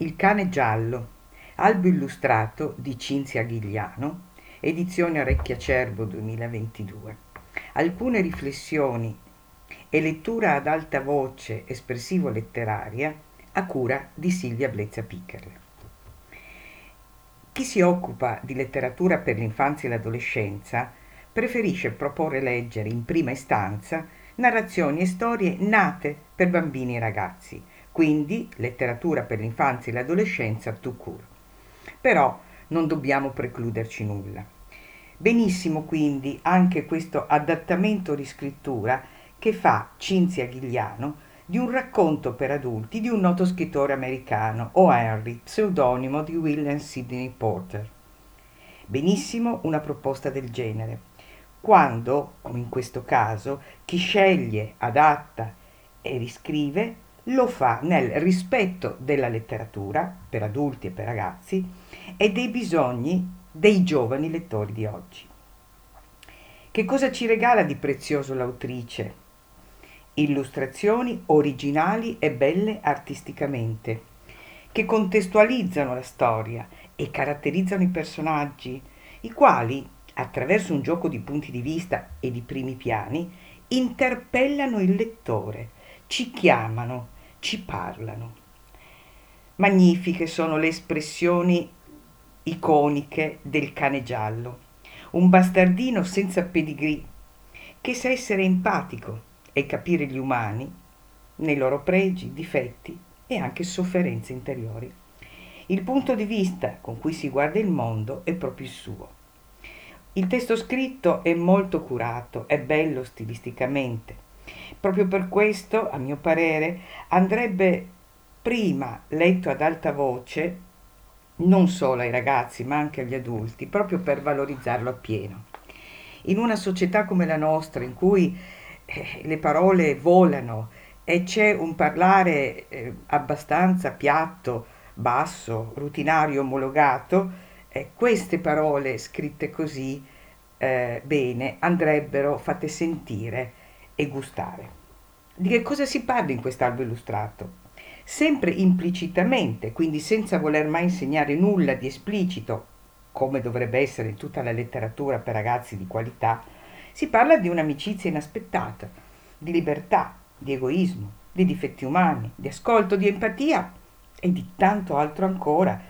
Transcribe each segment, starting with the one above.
Il cane giallo, albo illustrato di Cinzia Ghigliano, edizione Orecchia Cervo 2022. Alcune riflessioni e lettura ad alta voce espressivo-letteraria a cura di Silvia Blezza Piccherle. Chi si occupa di letteratura per l'infanzia e l'adolescenza preferisce proporre leggere in prima istanza narrazioni e storie nate per bambini e ragazzi, quindi letteratura per l'infanzia e l'adolescenza tout court. Però non dobbiamo precluderci nulla. Benissimo quindi anche questo adattamento riscrittura che fa Cinzia Ghigliano di un racconto per adulti di un noto scrittore americano, O. Henry, pseudonimo di William Sidney Porter. Benissimo una proposta del genere, quando, come in questo caso, chi sceglie, adatta e riscrive lo fa nel rispetto della letteratura per adulti e per ragazzi e dei bisogni dei giovani lettori di oggi. Che cosa ci regala di prezioso l'autrice? Illustrazioni originali e belle artisticamente, che contestualizzano la storia e caratterizzano i personaggi, i quali, attraverso un gioco di punti di vista e di primi piani, interpellano il lettore, ci chiamano, ci parlano. Magnifiche sono le espressioni iconiche del cane giallo, un bastardino senza pedigree, che sa essere empatico e capire gli umani nei loro pregi, difetti e anche sofferenze interiori. Il punto di vista con cui si guarda il mondo è proprio il suo. Il testo scritto è molto curato, è bello stilisticamente, Proprio per questo, a mio parere, andrebbe prima letto ad alta voce, non solo ai ragazzi ma anche agli adulti, proprio per valorizzarlo appieno. In una società come la nostra, in cui eh, le parole volano e c'è un parlare eh, abbastanza piatto, basso, rutinario, omologato, eh, queste parole scritte così eh, bene andrebbero fatte sentire e gustare. Di che cosa si parla in quest'albo illustrato? Sempre implicitamente, quindi senza voler mai insegnare nulla di esplicito, come dovrebbe essere in tutta la letteratura per ragazzi di qualità, si parla di un'amicizia inaspettata, di libertà, di egoismo, di difetti umani, di ascolto, di empatia e di tanto altro ancora,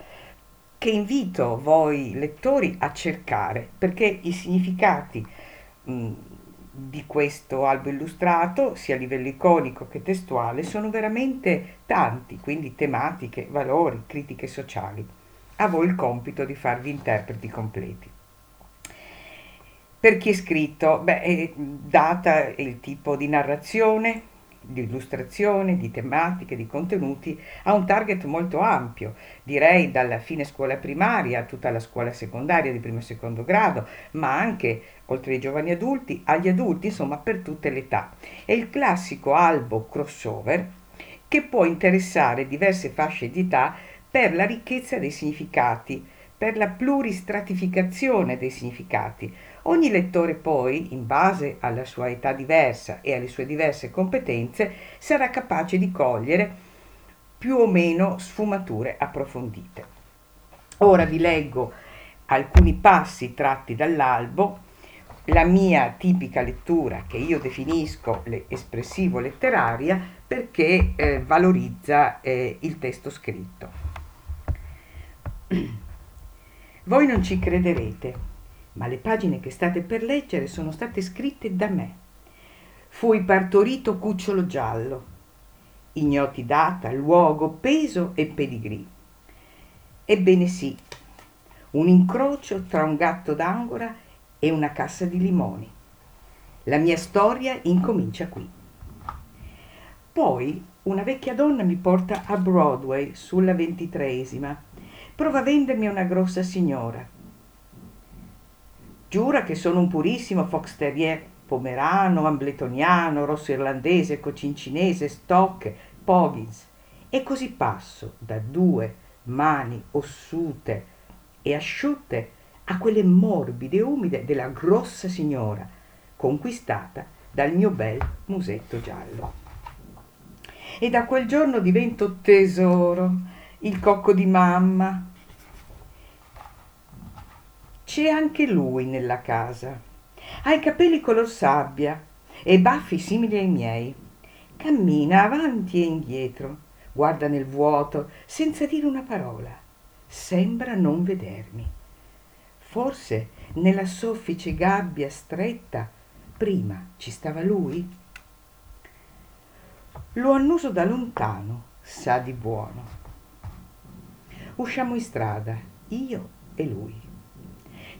che invito voi lettori a cercare, perché i significati mh, di questo albo illustrato, sia a livello iconico che testuale, sono veramente tanti, quindi tematiche, valori, critiche sociali. A voi il compito di farvi interpreti completi. Per chi è scritto? Beh, data il tipo di narrazione, di illustrazione, di tematiche, di contenuti, ha un target molto ampio, direi dalla fine scuola primaria a tutta la scuola secondaria di primo e secondo grado, ma anche oltre ai giovani adulti, agli adulti, insomma per tutte le età. È il classico albo crossover che può interessare diverse fasce di età per la ricchezza dei significati, per la pluristratificazione dei significati, Ogni lettore poi, in base alla sua età diversa e alle sue diverse competenze, sarà capace di cogliere più o meno sfumature approfondite. Ora vi leggo alcuni passi tratti dall'albo, la mia tipica lettura che io definisco espressivo-letteraria perché eh, valorizza eh, il testo scritto. Voi non ci crederete, ma le pagine che state per leggere sono state scritte da me. Fui partorito cucciolo giallo, ignoti data, luogo, peso e pedigree. Ebbene sì, un incrocio tra un gatto d'angora e una cassa di limoni. La mia storia incomincia qui. Poi una vecchia donna mi porta a Broadway sulla ventitreesima. Prova a vendermi una grossa signora Giura che sono un purissimo fox terrier pomerano, ambletoniano, rosso irlandese, cocincinese, stock, poggins. E così passo da due mani ossute e asciutte a quelle morbide e umide della grossa signora, conquistata dal mio bel musetto giallo. E da quel giorno divento tesoro il cocco di mamma. C'è anche lui nella casa. Ha i capelli color sabbia e baffi simili ai miei. Cammina avanti e indietro, guarda nel vuoto senza dire una parola. Sembra non vedermi. Forse nella soffice gabbia stretta prima ci stava lui? Lo annuso da lontano, sa di buono. Usciamo in strada, io e lui.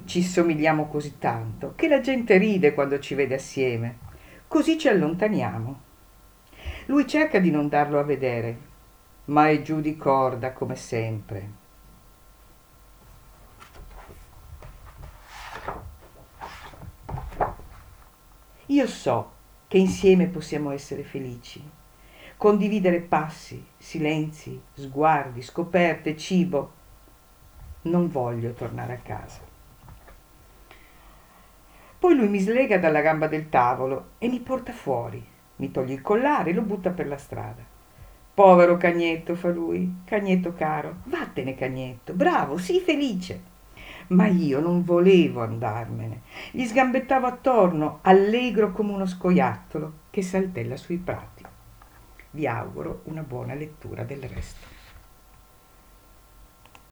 Ci somigliamo così tanto che la gente ride quando ci vede assieme. Così ci allontaniamo. Lui cerca di non darlo a vedere, ma è giù di corda come sempre. Io so che insieme possiamo essere felici, condividere passi, silenzi, sguardi, scoperte, cibo. Non voglio tornare a casa. Poi lui mi slega dalla gamba del tavolo e mi porta fuori, mi toglie il collare e lo butta per la strada. Povero cagnetto, fa lui, cagnetto caro, vattene cagnetto, bravo, sii felice ma io non volevo andarmene. Gli sgambettavo attorno, allegro come uno scoiattolo che saltella sui prati. Vi auguro una buona lettura del resto.